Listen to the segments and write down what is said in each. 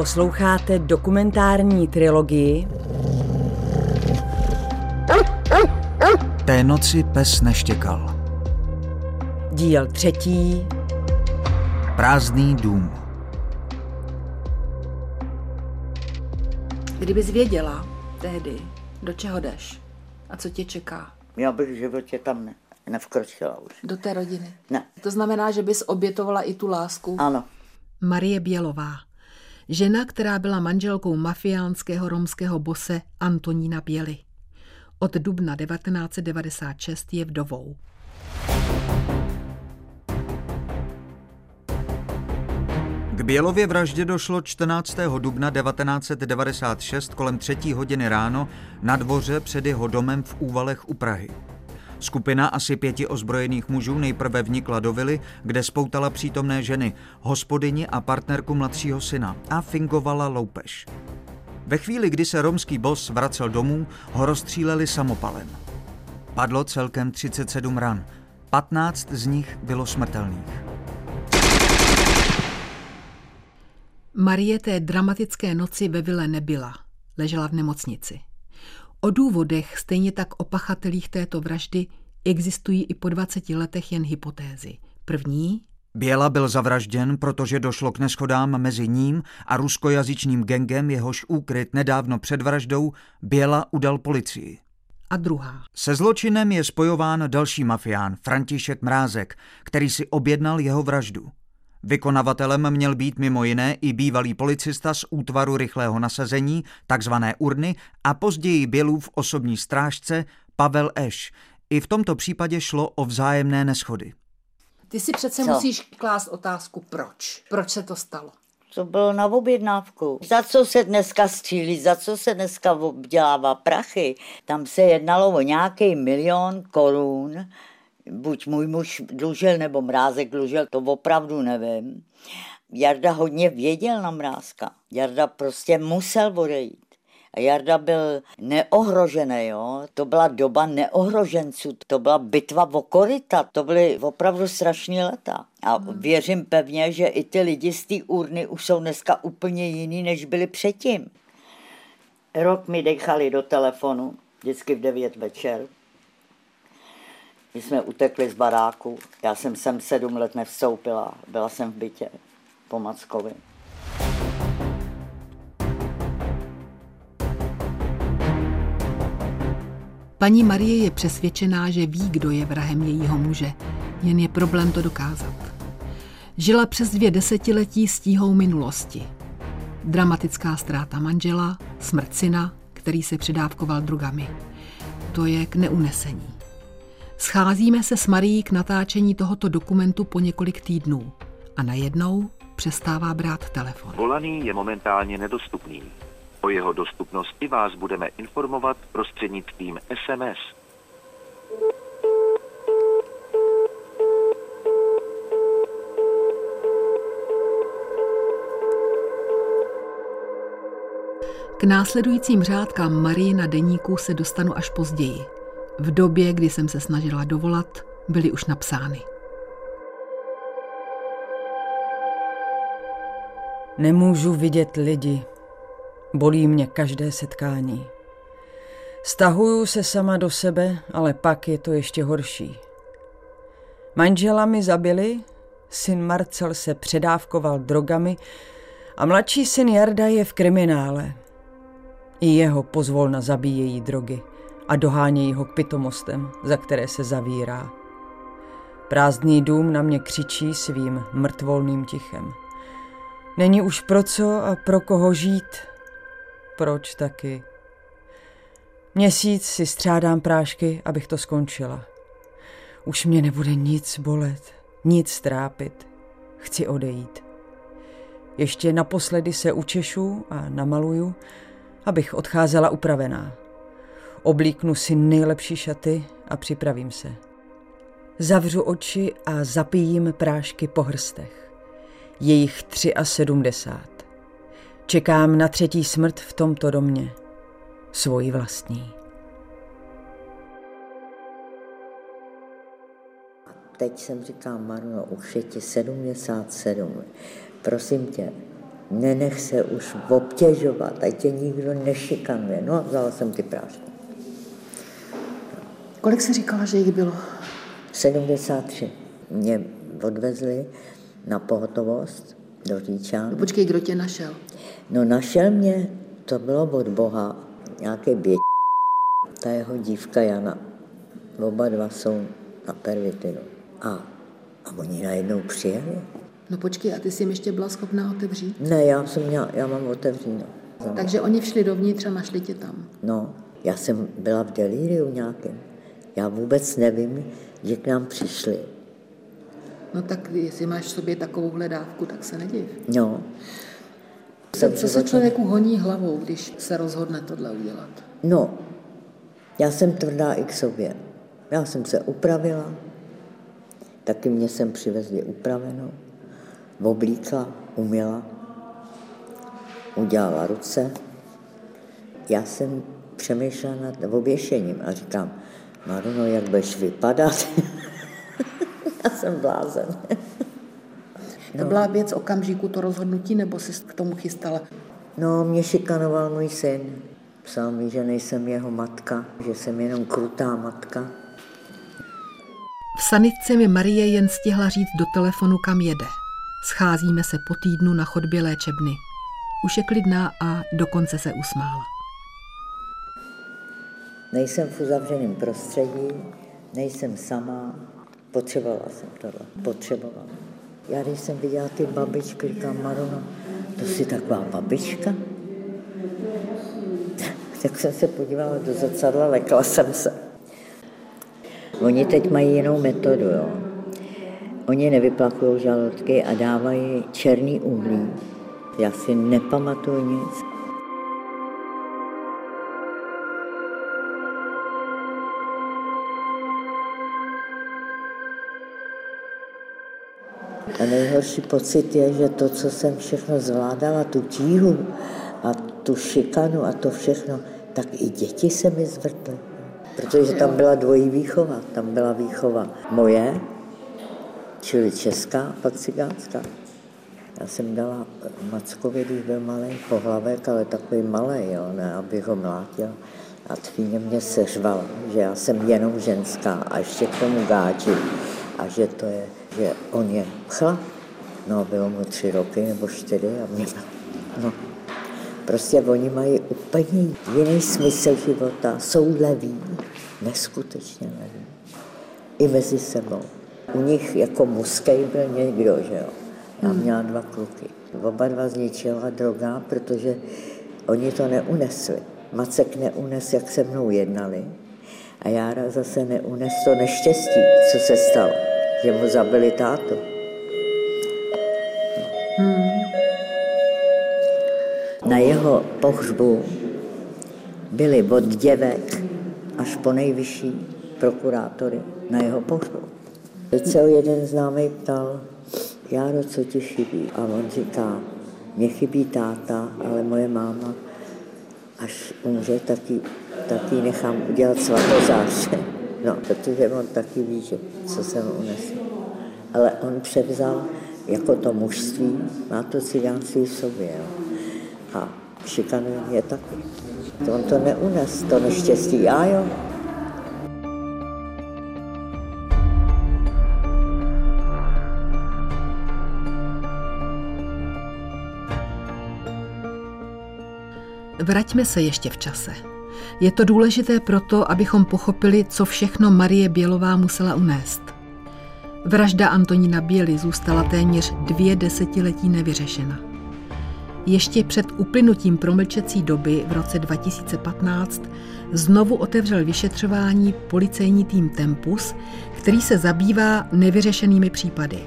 Posloucháte dokumentární trilogii Té noci pes neštěkal. Díl třetí Prázdný dům. Kdybys věděla tehdy, do čeho jdeš a co tě čeká, Já bych v životě tam ne, nevkročila už. do té rodiny. Ne. To znamená, že bys obětovala i tu lásku. Ano. Marie Bělová. Žena, která byla manželkou mafiánského romského bose Antonína Běly. Od dubna 1996 je vdovou. K Bělově vraždě došlo 14. dubna 1996 kolem 3. hodiny ráno na dvoře před jeho domem v Úvalech u Prahy. Skupina asi pěti ozbrojených mužů nejprve vnikla do vily, kde spoutala přítomné ženy, hospodyni a partnerku mladšího syna a fingovala loupež. Ve chvíli, kdy se romský bos vracel domů, ho rozstříleli samopalem. Padlo celkem 37 ran, 15 z nich bylo smrtelných. Marie té dramatické noci ve vile nebyla. Ležela v nemocnici. O důvodech, stejně tak o pachatelích této vraždy, existují i po 20 letech jen hypotézy. První, Běla byl zavražděn, protože došlo k neschodám mezi ním a ruskojazyčným gengem, jehož úkryt nedávno před vraždou Běla udal policii. a druhá. Se zločinem je spojován další mafián, František Mrázek, který si objednal jeho vraždu. Vykonavatelem měl být mimo jiné i bývalý policista z útvaru rychlého nasazení, takzvané urny, a později Bělův osobní strážce Pavel Eš. I v tomto případě šlo o vzájemné neschody. Ty si přece Co? musíš klást otázku, proč. Proč se to stalo? To bylo na objednávku. Za co se dneska střílí, za co se dneska obdělává prachy. Tam se jednalo o nějaký milion korun. Buď můj muž dlužil, nebo Mrázek dlužil, to opravdu nevím. Jarda hodně věděl na Mrázka. Jarda prostě musel odejít. Jarda byl neohrožený, jo. To byla doba neohroženců, to byla bitva o koryta, to byly opravdu strašné leta. A věřím pevně, že i ty lidi z té urny už jsou dneska úplně jiný, než byli předtím. Rok mi dechali do telefonu, vždycky v 9 večer. My jsme utekli z baráku, já jsem sem sedm let nevstoupila, byla jsem v bytě po Mackovi. Paní Marie je přesvědčená, že ví, kdo je vrahem jejího muže. Jen je problém to dokázat. Žila přes dvě desetiletí s tíhou minulosti. Dramatická ztráta manžela, smrt syna, který se předávkoval drogami. To je k neunesení. Scházíme se s Marií k natáčení tohoto dokumentu po několik týdnů a najednou přestává brát telefon. Volaný je momentálně nedostupný. O jeho dostupnosti vás budeme informovat prostřednictvím SMS. K následujícím řádkám Marie na deníku se dostanu až později. V době, kdy jsem se snažila dovolat, byly už napsány. Nemůžu vidět lidi. Bolí mě každé setkání. Stahuju se sama do sebe, ale pak je to ještě horší. Manžela mi zabili, syn Marcel se předávkoval drogami a mladší syn Jarda je v kriminále. I jeho pozvolna zabíjejí drogy a dohánějí ho k pitomostem, za které se zavírá. Prázdný dům na mě křičí svým mrtvolným tichem. Není už pro co a pro koho žít. Proč taky? Měsíc si střádám prášky, abych to skončila. Už mě nebude nic bolet, nic trápit. Chci odejít. Ještě naposledy se učešu a namaluju, abych odcházela upravená. Oblíknu si nejlepší šaty a připravím se. Zavřu oči a zapijím prášky po hrstech. Je jich 73. Čekám na třetí smrt v tomto domě. Svoji vlastní. Teď jsem říkal, Maruno, už je ti 77. Prosím tě, nenech se už obtěžovat, ať tě nikdo nešikanuje. No a vzala jsem ty prášky. Kolik si říkala, že jich bylo? 73. Mě odvezli na pohotovost do Říčan. No počkej, kdo tě našel? No našel mě, to bylo od Boha, nějaké bě... ta jeho dívka Jana. Oba dva jsou na pervitinu. A, a oni najednou přijeli. No počkej, a ty jsi jim ještě byla schopná otevřít? Ne, já jsem měla, já mám otevřeno. Takže oni všli dovnitř a našli tě tam. No, já jsem byla v delíriu nějakém. Já vůbec nevím, že k nám přišli. No tak jestli máš v sobě takovou dávku, tak se nediv. No. Co, co se člověku honí hlavou, když se rozhodne tohle udělat? No, já jsem tvrdá i k sobě. Já jsem se upravila, taky mě jsem přivezli upravenou, oblíkla, uměla, udělala ruce. Já jsem přemýšlela nad oběšením a říkám, Maruno, jak budeš vypadat? Já jsem blázen. To byla věc okamžiku to rozhodnutí, nebo jsi k tomu chystala? No, mě šikanoval můj syn. Psal mi, že nejsem jeho matka, že jsem jenom krutá matka. V sanitce mi Marie jen stihla říct do telefonu, kam jede. Scházíme se po týdnu na chodbě léčebny. Už je klidná a dokonce se usmála. Nejsem v uzavřeném prostředí, nejsem sama, potřebovala jsem tohle, potřebovala. Já když jsem viděla ty babičky, říkám, Maruno, to jsi taková babička? tak jsem se podívala do zrcadla, lekla jsem se. Oni teď mají jinou metodu, jo. Oni nevyplakují žaludky a dávají černý uhlí. Já si nepamatuju nic. Nejhorší pocit je, že to, co jsem všechno zvládala, tu tíhu a tu šikanu a to všechno, tak i děti se mi zvrtly. Protože tam byla dvojí výchova. Tam byla výchova moje, čili česká, pak cigánská. Já jsem dala Mackovi, když byl malý pohlavek, ale takový malý, jo, ne, abych ho mlátil. A tvíně mě seřval, že já jsem jenom ženská a ještě k tomu gáči. A že to je že on je chlap. No, bylo mu tři roky nebo čtyři a mě, no, prostě oni mají úplně jiný smysl života, jsou leví, neskutečně leví. I mezi sebou. U nich jako muskej byl někdo, že jo. Já hmm. měla dva kluky. Oba dva zničila droga, protože oni to neunesli. Macek neunes, jak se mnou jednali. A Jára zase neunes to neštěstí, co se stalo že mu zabili tátu. Hmm. Na jeho pohřbu byli od děvek až po nejvyšší prokurátory na jeho pohřbu. Teď se jeden známý ptal, Járo, co ti chybí? A on říká, mě chybí táta, ale moje máma, až umře, taky, taky nechám udělat svatozáře. No, protože on taky ví, že co jsem unesl. Ale on převzal jako to mužství, má to cigánství v sobě. Jo. A šikanuje mě taky. To on to neunes, to neštěstí. Já jo, Vraťme se ještě v čase. Je to důležité proto, abychom pochopili, co všechno Marie Bělová musela unést. Vražda Antonína Běly zůstala téměř dvě desetiletí nevyřešena. Ještě před uplynutím promlčecí doby v roce 2015 znovu otevřel vyšetřování policejní tým Tempus, který se zabývá nevyřešenými případy.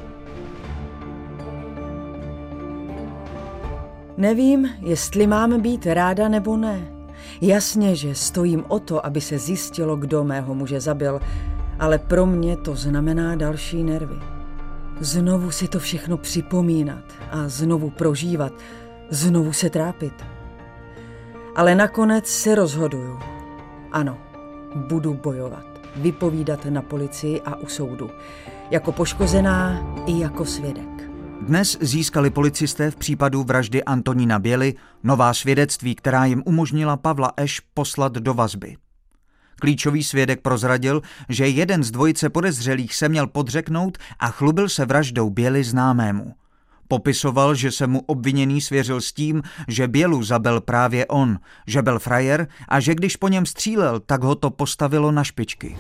Nevím, jestli mám být ráda nebo ne. Jasně, že stojím o to, aby se zjistilo, kdo mého muže zabil, ale pro mě to znamená další nervy. Znovu si to všechno připomínat a znovu prožívat, znovu se trápit. Ale nakonec se rozhoduju. Ano, budu bojovat, vypovídat na policii a u soudu. Jako poškozená i jako svědek. Dnes získali policisté v případu vraždy Antonína Běly nová svědectví, která jim umožnila Pavla Eš poslat do vazby. Klíčový svědek prozradil, že jeden z dvojice podezřelých se měl podřeknout a chlubil se vraždou Běly známému. Popisoval, že se mu obviněný svěřil s tím, že Bělu zabil právě on, že byl frajer a že když po něm střílel, tak ho to postavilo na špičky.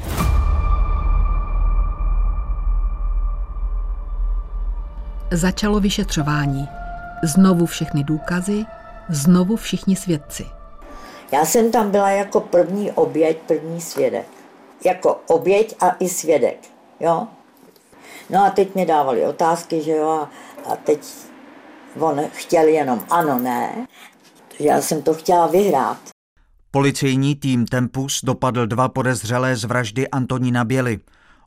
Začalo vyšetřování. Znovu všechny důkazy, znovu všichni svědci. Já jsem tam byla jako první oběť, první svědek. Jako oběť a i svědek, jo. No a teď mi dávali otázky, že jo, a, a teď on chtěl jenom ano, ne. Já jsem to chtěla vyhrát. Policejní tým Tempus dopadl dva podezřelé z vraždy Antonína Běly.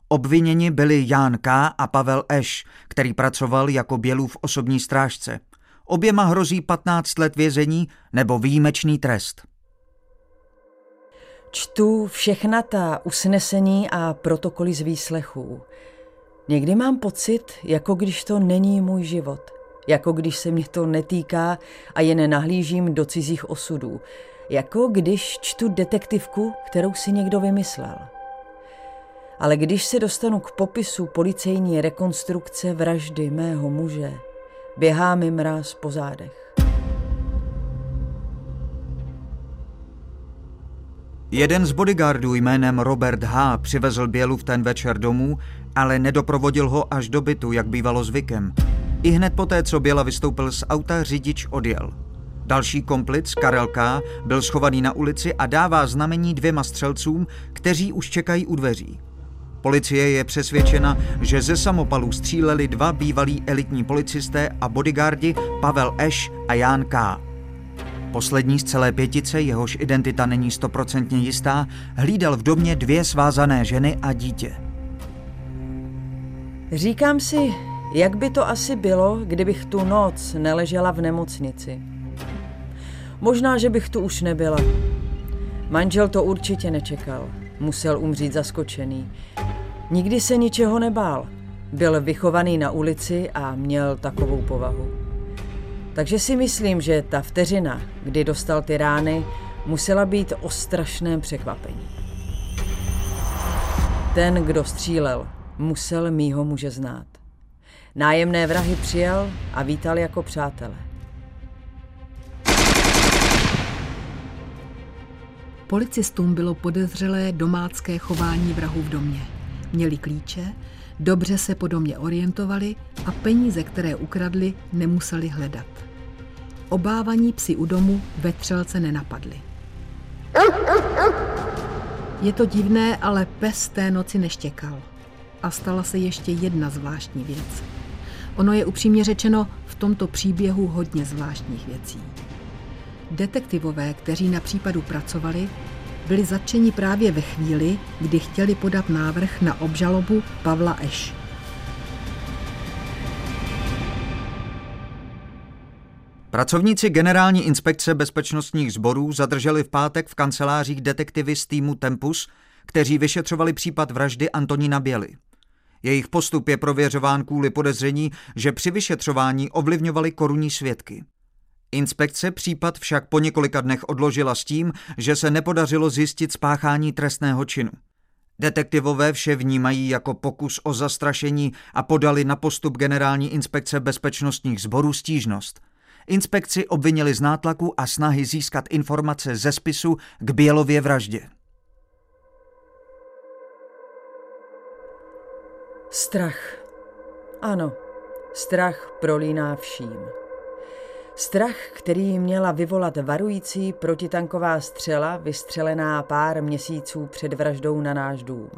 Obviněni byli Ján K. a Pavel Eš, který pracoval jako Bělův osobní strážce. Oběma hrozí 15 let vězení nebo výjimečný trest. Čtu všechna ta usnesení a protokoly z výslechů. Někdy mám pocit, jako když to není můj život. Jako když se mě to netýká a jen nahlížím do cizích osudů. Jako když čtu detektivku, kterou si někdo vymyslel. Ale když se dostanu k popisu policejní rekonstrukce vraždy mého muže, běhá mi mráz po zádech. Jeden z bodyguardů jménem Robert H. přivezl Bělu v ten večer domů, ale nedoprovodil ho až do bytu, jak bývalo zvykem. I hned poté, co Běla vystoupil z auta, řidič odjel. Další komplic, Karel K., byl schovaný na ulici a dává znamení dvěma střelcům, kteří už čekají u dveří. Policie je přesvědčena, že ze samopalů stříleli dva bývalí elitní policisté a bodyguardi Pavel Eš a Ján K. Poslední z celé pětice, jehož identita není stoprocentně jistá, hlídal v domě dvě svázané ženy a dítě. Říkám si, jak by to asi bylo, kdybych tu noc neležela v nemocnici. Možná, že bych tu už nebyla. Manžel to určitě nečekal. Musel umřít zaskočený. Nikdy se ničeho nebál. Byl vychovaný na ulici a měl takovou povahu. Takže si myslím, že ta vteřina, kdy dostal ty rány, musela být o strašném překvapení. Ten, kdo střílel, musel mýho muže znát. Nájemné vrahy přijal a vítal jako přátele. Policistům bylo podezřelé domácké chování vrahů v domě. Měli klíče, dobře se po domě orientovali a peníze, které ukradli, nemuseli hledat. Obávaní psi u domu ve třelce nenapadli. Je to divné, ale pes té noci neštěkal. A stala se ještě jedna zvláštní věc. Ono je upřímně řečeno v tomto příběhu hodně zvláštních věcí. Detektivové, kteří na případu pracovali, byli zatčeni právě ve chvíli, kdy chtěli podat návrh na obžalobu Pavla Eš. Pracovníci Generální inspekce bezpečnostních sborů zadrželi v pátek v kancelářích detektivy z týmu Tempus, kteří vyšetřovali případ vraždy Antonína Běly. Jejich postup je prověřován kvůli podezření, že při vyšetřování ovlivňovali korunní svědky. Inspekce případ však po několika dnech odložila s tím, že se nepodařilo zjistit spáchání trestného činu. Detektivové vše vnímají jako pokus o zastrašení a podali na postup Generální inspekce bezpečnostních sborů stížnost. Inspekci obvinili z nátlaku a snahy získat informace ze spisu k Bělově vraždě. Strach. Ano, strach prolíná vším. Strach, který měla vyvolat varující protitanková střela, vystřelená pár měsíců před vraždou na náš dům.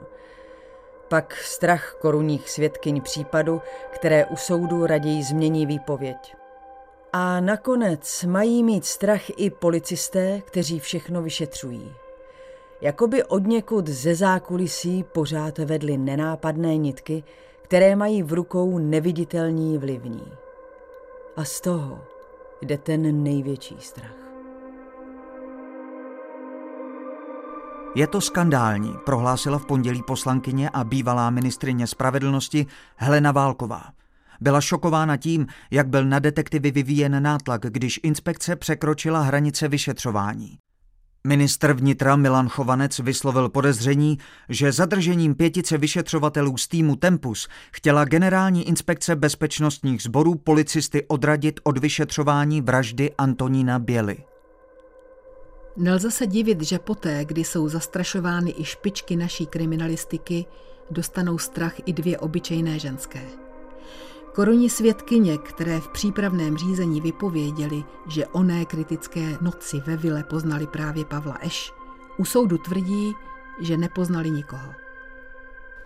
Pak strach korunních svědkyň případu, které u soudu raději změní výpověď. A nakonec mají mít strach i policisté, kteří všechno vyšetřují. Jakoby od někud ze zákulisí pořád vedly nenápadné nitky, které mají v rukou neviditelní vlivní. A z toho jde ten největší strach. Je to skandální, prohlásila v pondělí poslankyně a bývalá ministrině spravedlnosti Helena Válková. Byla šokována tím, jak byl na detektivy vyvíjen nátlak, když inspekce překročila hranice vyšetřování. Ministr vnitra Milan Chovanec vyslovil podezření, že zadržením pětice vyšetřovatelů z týmu Tempus chtěla generální inspekce bezpečnostních sborů policisty odradit od vyšetřování vraždy Antonína Běly. Nelze se divit, že poté, kdy jsou zastrašovány i špičky naší kriminalistiky, dostanou strach i dvě obyčejné ženské. Korunní svědkyně, které v přípravném řízení vypověděli, že oné kritické noci ve vile poznali právě Pavla Eš, u soudu tvrdí, že nepoznali nikoho.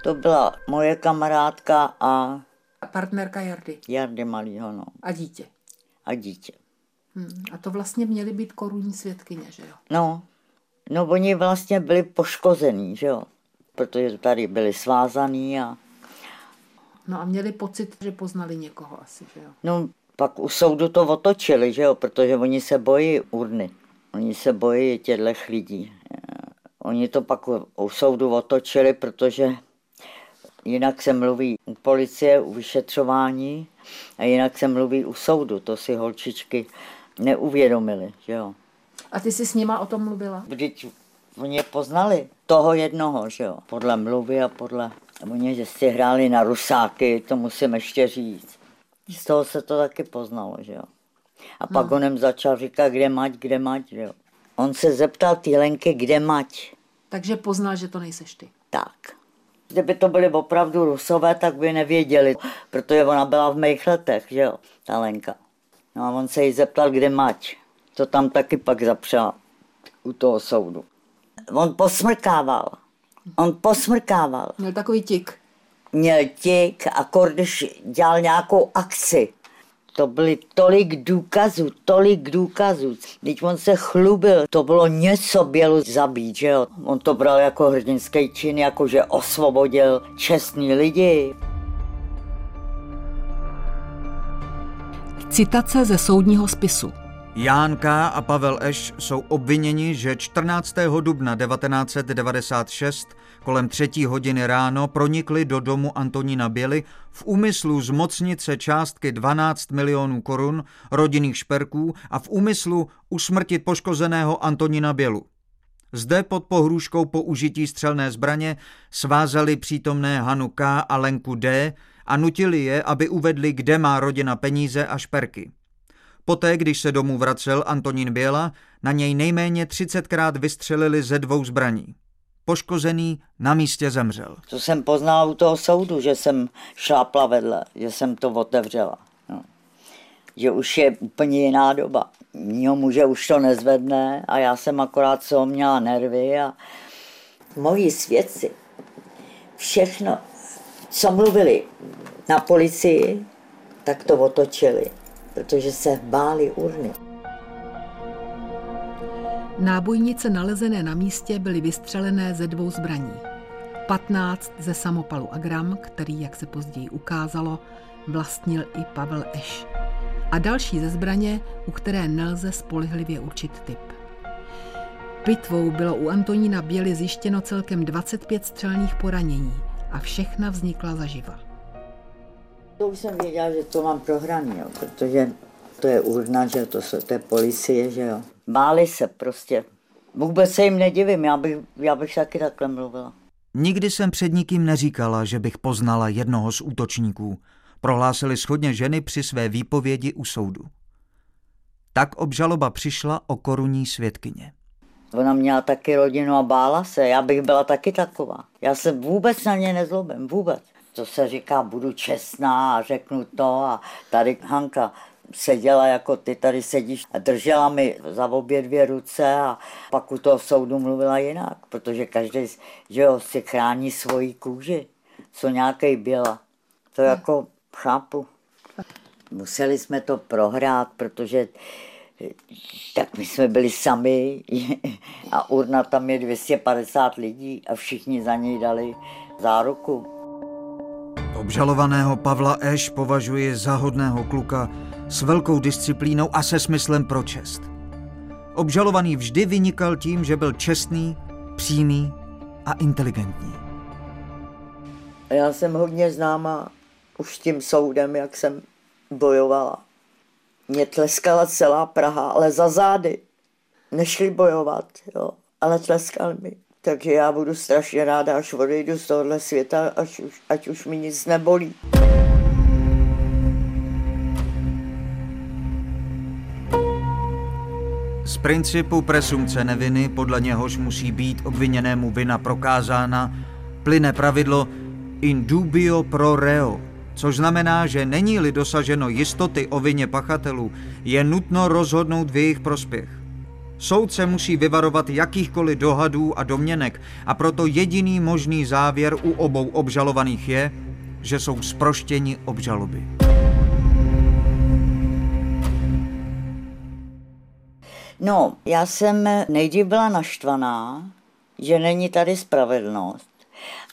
To byla moje kamarádka a A partnerka Jardy. Jardy Malýho, no. A dítě. A dítě. Hmm. A to vlastně měly být korunní svědkyně, že jo? No, no oni vlastně byli poškozený, že jo. Protože tady byli svázaný a No a měli pocit, že poznali někoho asi, že jo? no pak u soudu to otočili, že jo, protože oni se bojí urny. Oni se bojí těchto lidí. Eh, Oni to pak u, soudu otočili, protože jinak se mluví u policie, u vyšetřování a jinak se mluví u soudu. To si holčičky neuvědomili, že jo. A ty jsi s nima o tom mluvila? Vždyť oni je poznali, toho jednoho, že jo. Podle mluvy a podle... Oni, že si hráli na rusáky, to musím ještě říct. Z toho se to taky poznalo, že jo. A pak no. onem začal říkat, kde mať, kde mať, že jo. On se zeptal té Lenky, kde mať. Takže poznal, že to nejseš ty. Tak. Kdyby to byly opravdu rusové, tak by nevěděli, protože ona byla v mých letech, že jo, ta Lenka. No a on se jí zeptal, kde mať. To tam taky pak zapřela u toho soudu. On posmrkával. On posmrkával. Měl takový tik. Měl tik a když dělal nějakou akci. To byly tolik důkazů, tolik důkazů. Teď on se chlubil, to bylo něco bělu zabít, že jo. On to bral jako hrdinský čin, jako že osvobodil čestní lidi. Citace ze soudního spisu. Jánka a Pavel Eš jsou obviněni, že 14. dubna 1996 kolem třetí hodiny ráno pronikli do domu Antonína Běly v úmyslu zmocnit se částky 12 milionů korun rodinných šperků a v úmyslu usmrtit poškozeného Antonína Bělu. Zde pod pohrůžkou použití střelné zbraně svázali přítomné Hanu K. a Lenku D. a nutili je, aby uvedli, kde má rodina peníze a šperky. Poté, když se domů vracel Antonín Běla, na něj nejméně 30krát vystřelili ze dvou zbraní. Poškozený na místě zemřel. To jsem poznala u toho soudu, že jsem šlápla vedle, že jsem to otevřela. No. Že už je úplně jiná doba. Mního muže už to nezvedne a já jsem akorát co měla nervy a moji svědci všechno, co mluvili na policii, tak to otočili, protože se báli urny. Nábojnice nalezené na místě byly vystřelené ze dvou zbraní. 15 ze samopalu Agram, který, jak se později ukázalo, vlastnil i Pavel Eš. A další ze zbraně, u které nelze spolehlivě určit typ. Pitvou bylo u Antonína Běly zjištěno celkem 25 střelných poranění a všechna vznikla zaživa. To už jsem věděla, že to mám prohraný, jo, protože to je urna, že to, jsou, to je policie, že jo. Báli se prostě. Vůbec se jim nedivím, já bych, já bych taky takhle mluvila. Nikdy jsem před nikým neříkala, že bych poznala jednoho z útočníků, prohlásili schodně ženy při své výpovědi u soudu. Tak obžaloba přišla o korunní svědkyně. Ona měla taky rodinu a bála se, já bych byla taky taková. Já se vůbec na ně nezlobím, vůbec. To se říká, budu čestná a řeknu to a tady Hanka seděla jako ty tady sedíš a držela mi za obě dvě ruce a pak u toho soudu mluvila jinak, protože každý že jo, si chrání svoji kůži, co nějaký byla. To jako chápu. Museli jsme to prohrát, protože tak my jsme byli sami a urna tam je 250 lidí a všichni za něj dali záruku. Obžalovaného Pavla Eš považuji za hodného kluka s velkou disciplínou a se smyslem pro čest. Obžalovaný vždy vynikal tím, že byl čestný, přímý a inteligentní. Já jsem hodně známa už tím soudem, jak jsem bojovala. Mě tleskala celá Praha, ale za zády. Nešli bojovat, jo, ale tleskali mi. Takže já budu strašně ráda, až odejdu z tohohle světa, až už, ať už mi nic nebolí. Z principu presumce neviny, podle něhož musí být obviněnému vina prokázána, plyne pravidlo in dubio pro reo, což znamená, že není-li dosaženo jistoty o vině pachatelů, je nutno rozhodnout v jejich prospěch. Soud se musí vyvarovat jakýchkoliv dohadů a domněnek a proto jediný možný závěr u obou obžalovaných je, že jsou sproštěni obžaloby. No, já jsem nejdřív byla naštvaná, že není tady spravedlnost.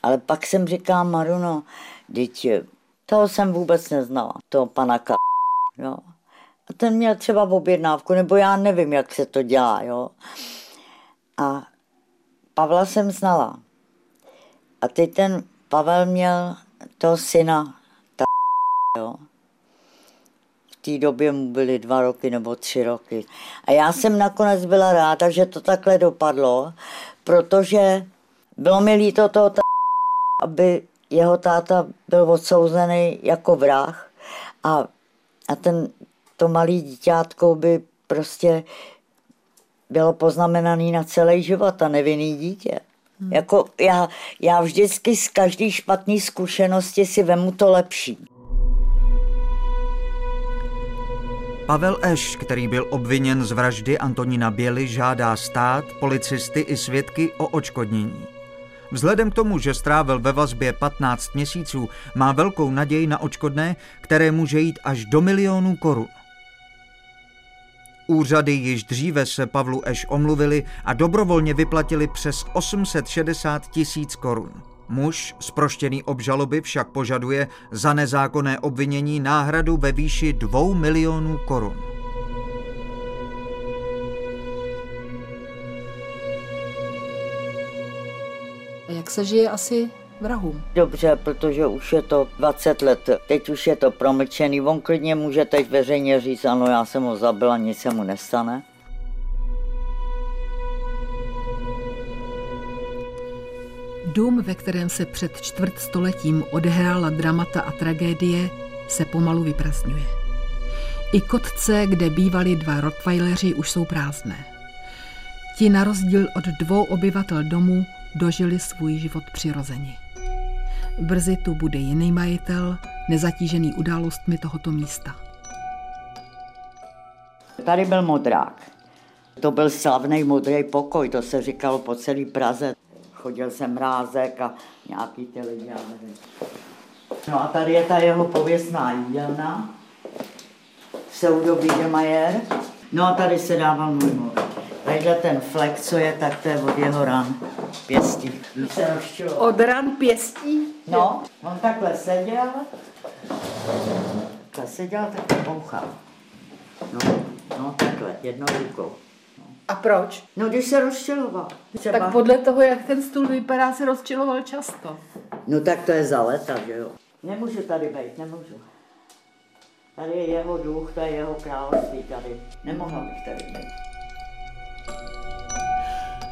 Ale pak jsem říkala, Maruno, dítě, toho jsem vůbec neznala, toho pana K. Jo. A ten měl třeba v objednávku, nebo já nevím, jak se to dělá, jo. A Pavla jsem znala. A teď ten Pavel měl toho syna, ta jo. V té době mu byly dva roky nebo tři roky. A já jsem nakonec byla ráda, že to takhle dopadlo, protože bylo mi líto toho aby jeho táta byl odsouzený jako vrah a, a ten, to malý dítětko by prostě bylo poznamenaný na celý život a nevinný dítě. Hmm. Jako já, já vždycky z každé špatné zkušenosti si vemu to lepší. Pavel Eš, který byl obviněn z vraždy Antonína Běly, žádá stát, policisty i svědky o očkodnění. Vzhledem k tomu, že strávil ve vazbě 15 měsíců, má velkou naději na očkodné, které může jít až do milionů korun. Úřady již dříve se Pavlu Eš omluvili a dobrovolně vyplatili přes 860 tisíc korun. Muž zproštěný obžaloby však požaduje za nezákonné obvinění náhradu ve výši 2 milionů korun. Jak se žije asi vrahům? Dobře, protože už je to 20 let, teď už je to promlčený. On klidně může teď veřejně říct, ano, já jsem ho zabila, nic se mu nestane. Dům, ve kterém se před čtvrt stoletím odehrála dramata a tragédie, se pomalu vyprazňuje. I kotce, kde bývali dva rottweileri, už jsou prázdné. Ti na rozdíl od dvou obyvatel domu dožili svůj život přirozeně. Brzy tu bude jiný majitel, nezatížený událostmi tohoto místa. Tady byl modrák. To byl slavný modrý pokoj, to se říkalo po celé Praze. Chodil jsem mrázek a nějaký ty lidi. No a tady je ta jeho pověstná jídelna, pseudo Wiedemajer. No a tady se dával můj mor. Tadyhle ten flek, co je, tak to je od jeho ran pěstí. Se Od ran pěstí? No, on takhle seděl, takhle seděl, takhle bouchal. No, no takhle, jednou rukou. A proč? No, když se rozčiloval. Třeba... Tak podle toho, jak ten stůl vypadá, se rozčiloval často. No tak to je za leta, že jo. Nemůžu tady být, nemůžu. Tady je jeho duch, to je jeho království tady. Nemohla bych tady být.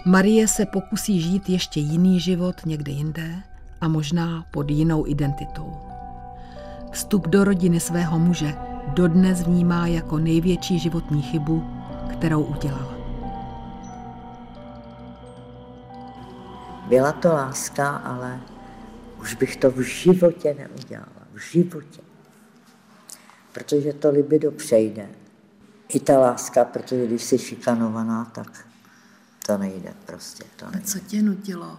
Marie se pokusí žít ještě jiný život někde jinde a možná pod jinou identitou. Vstup do rodiny svého muže dodnes vnímá jako největší životní chybu, kterou udělala. Byla to láska, ale už bych to v životě neudělala. V životě. Protože to libido přejde. I ta láska, protože když jsi šikanovaná, tak to nejde prostě. To nejde. A co tě nutilo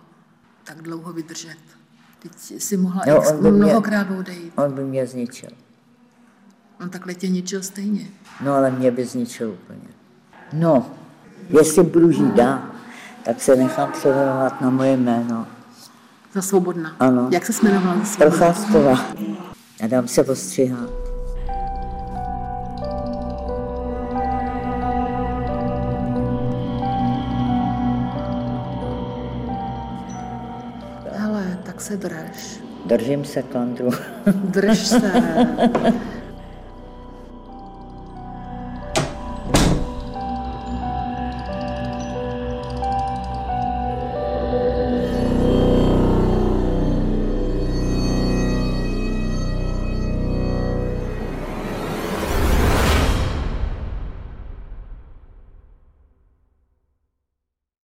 tak dlouho vydržet? Teď jsi mohla no, on by mnohokrát mě, odejít. On by mě zničil. On takhle tě ničil stejně. No ale mě by zničil úplně. No, jestli budu žít dál, tak se nechám převěnovat na moje jméno. Za svobodná. Ano. Jak se jmenovala za svobodná? Procházková. A dám se postřihat. Držím se, Kondru. Drž se.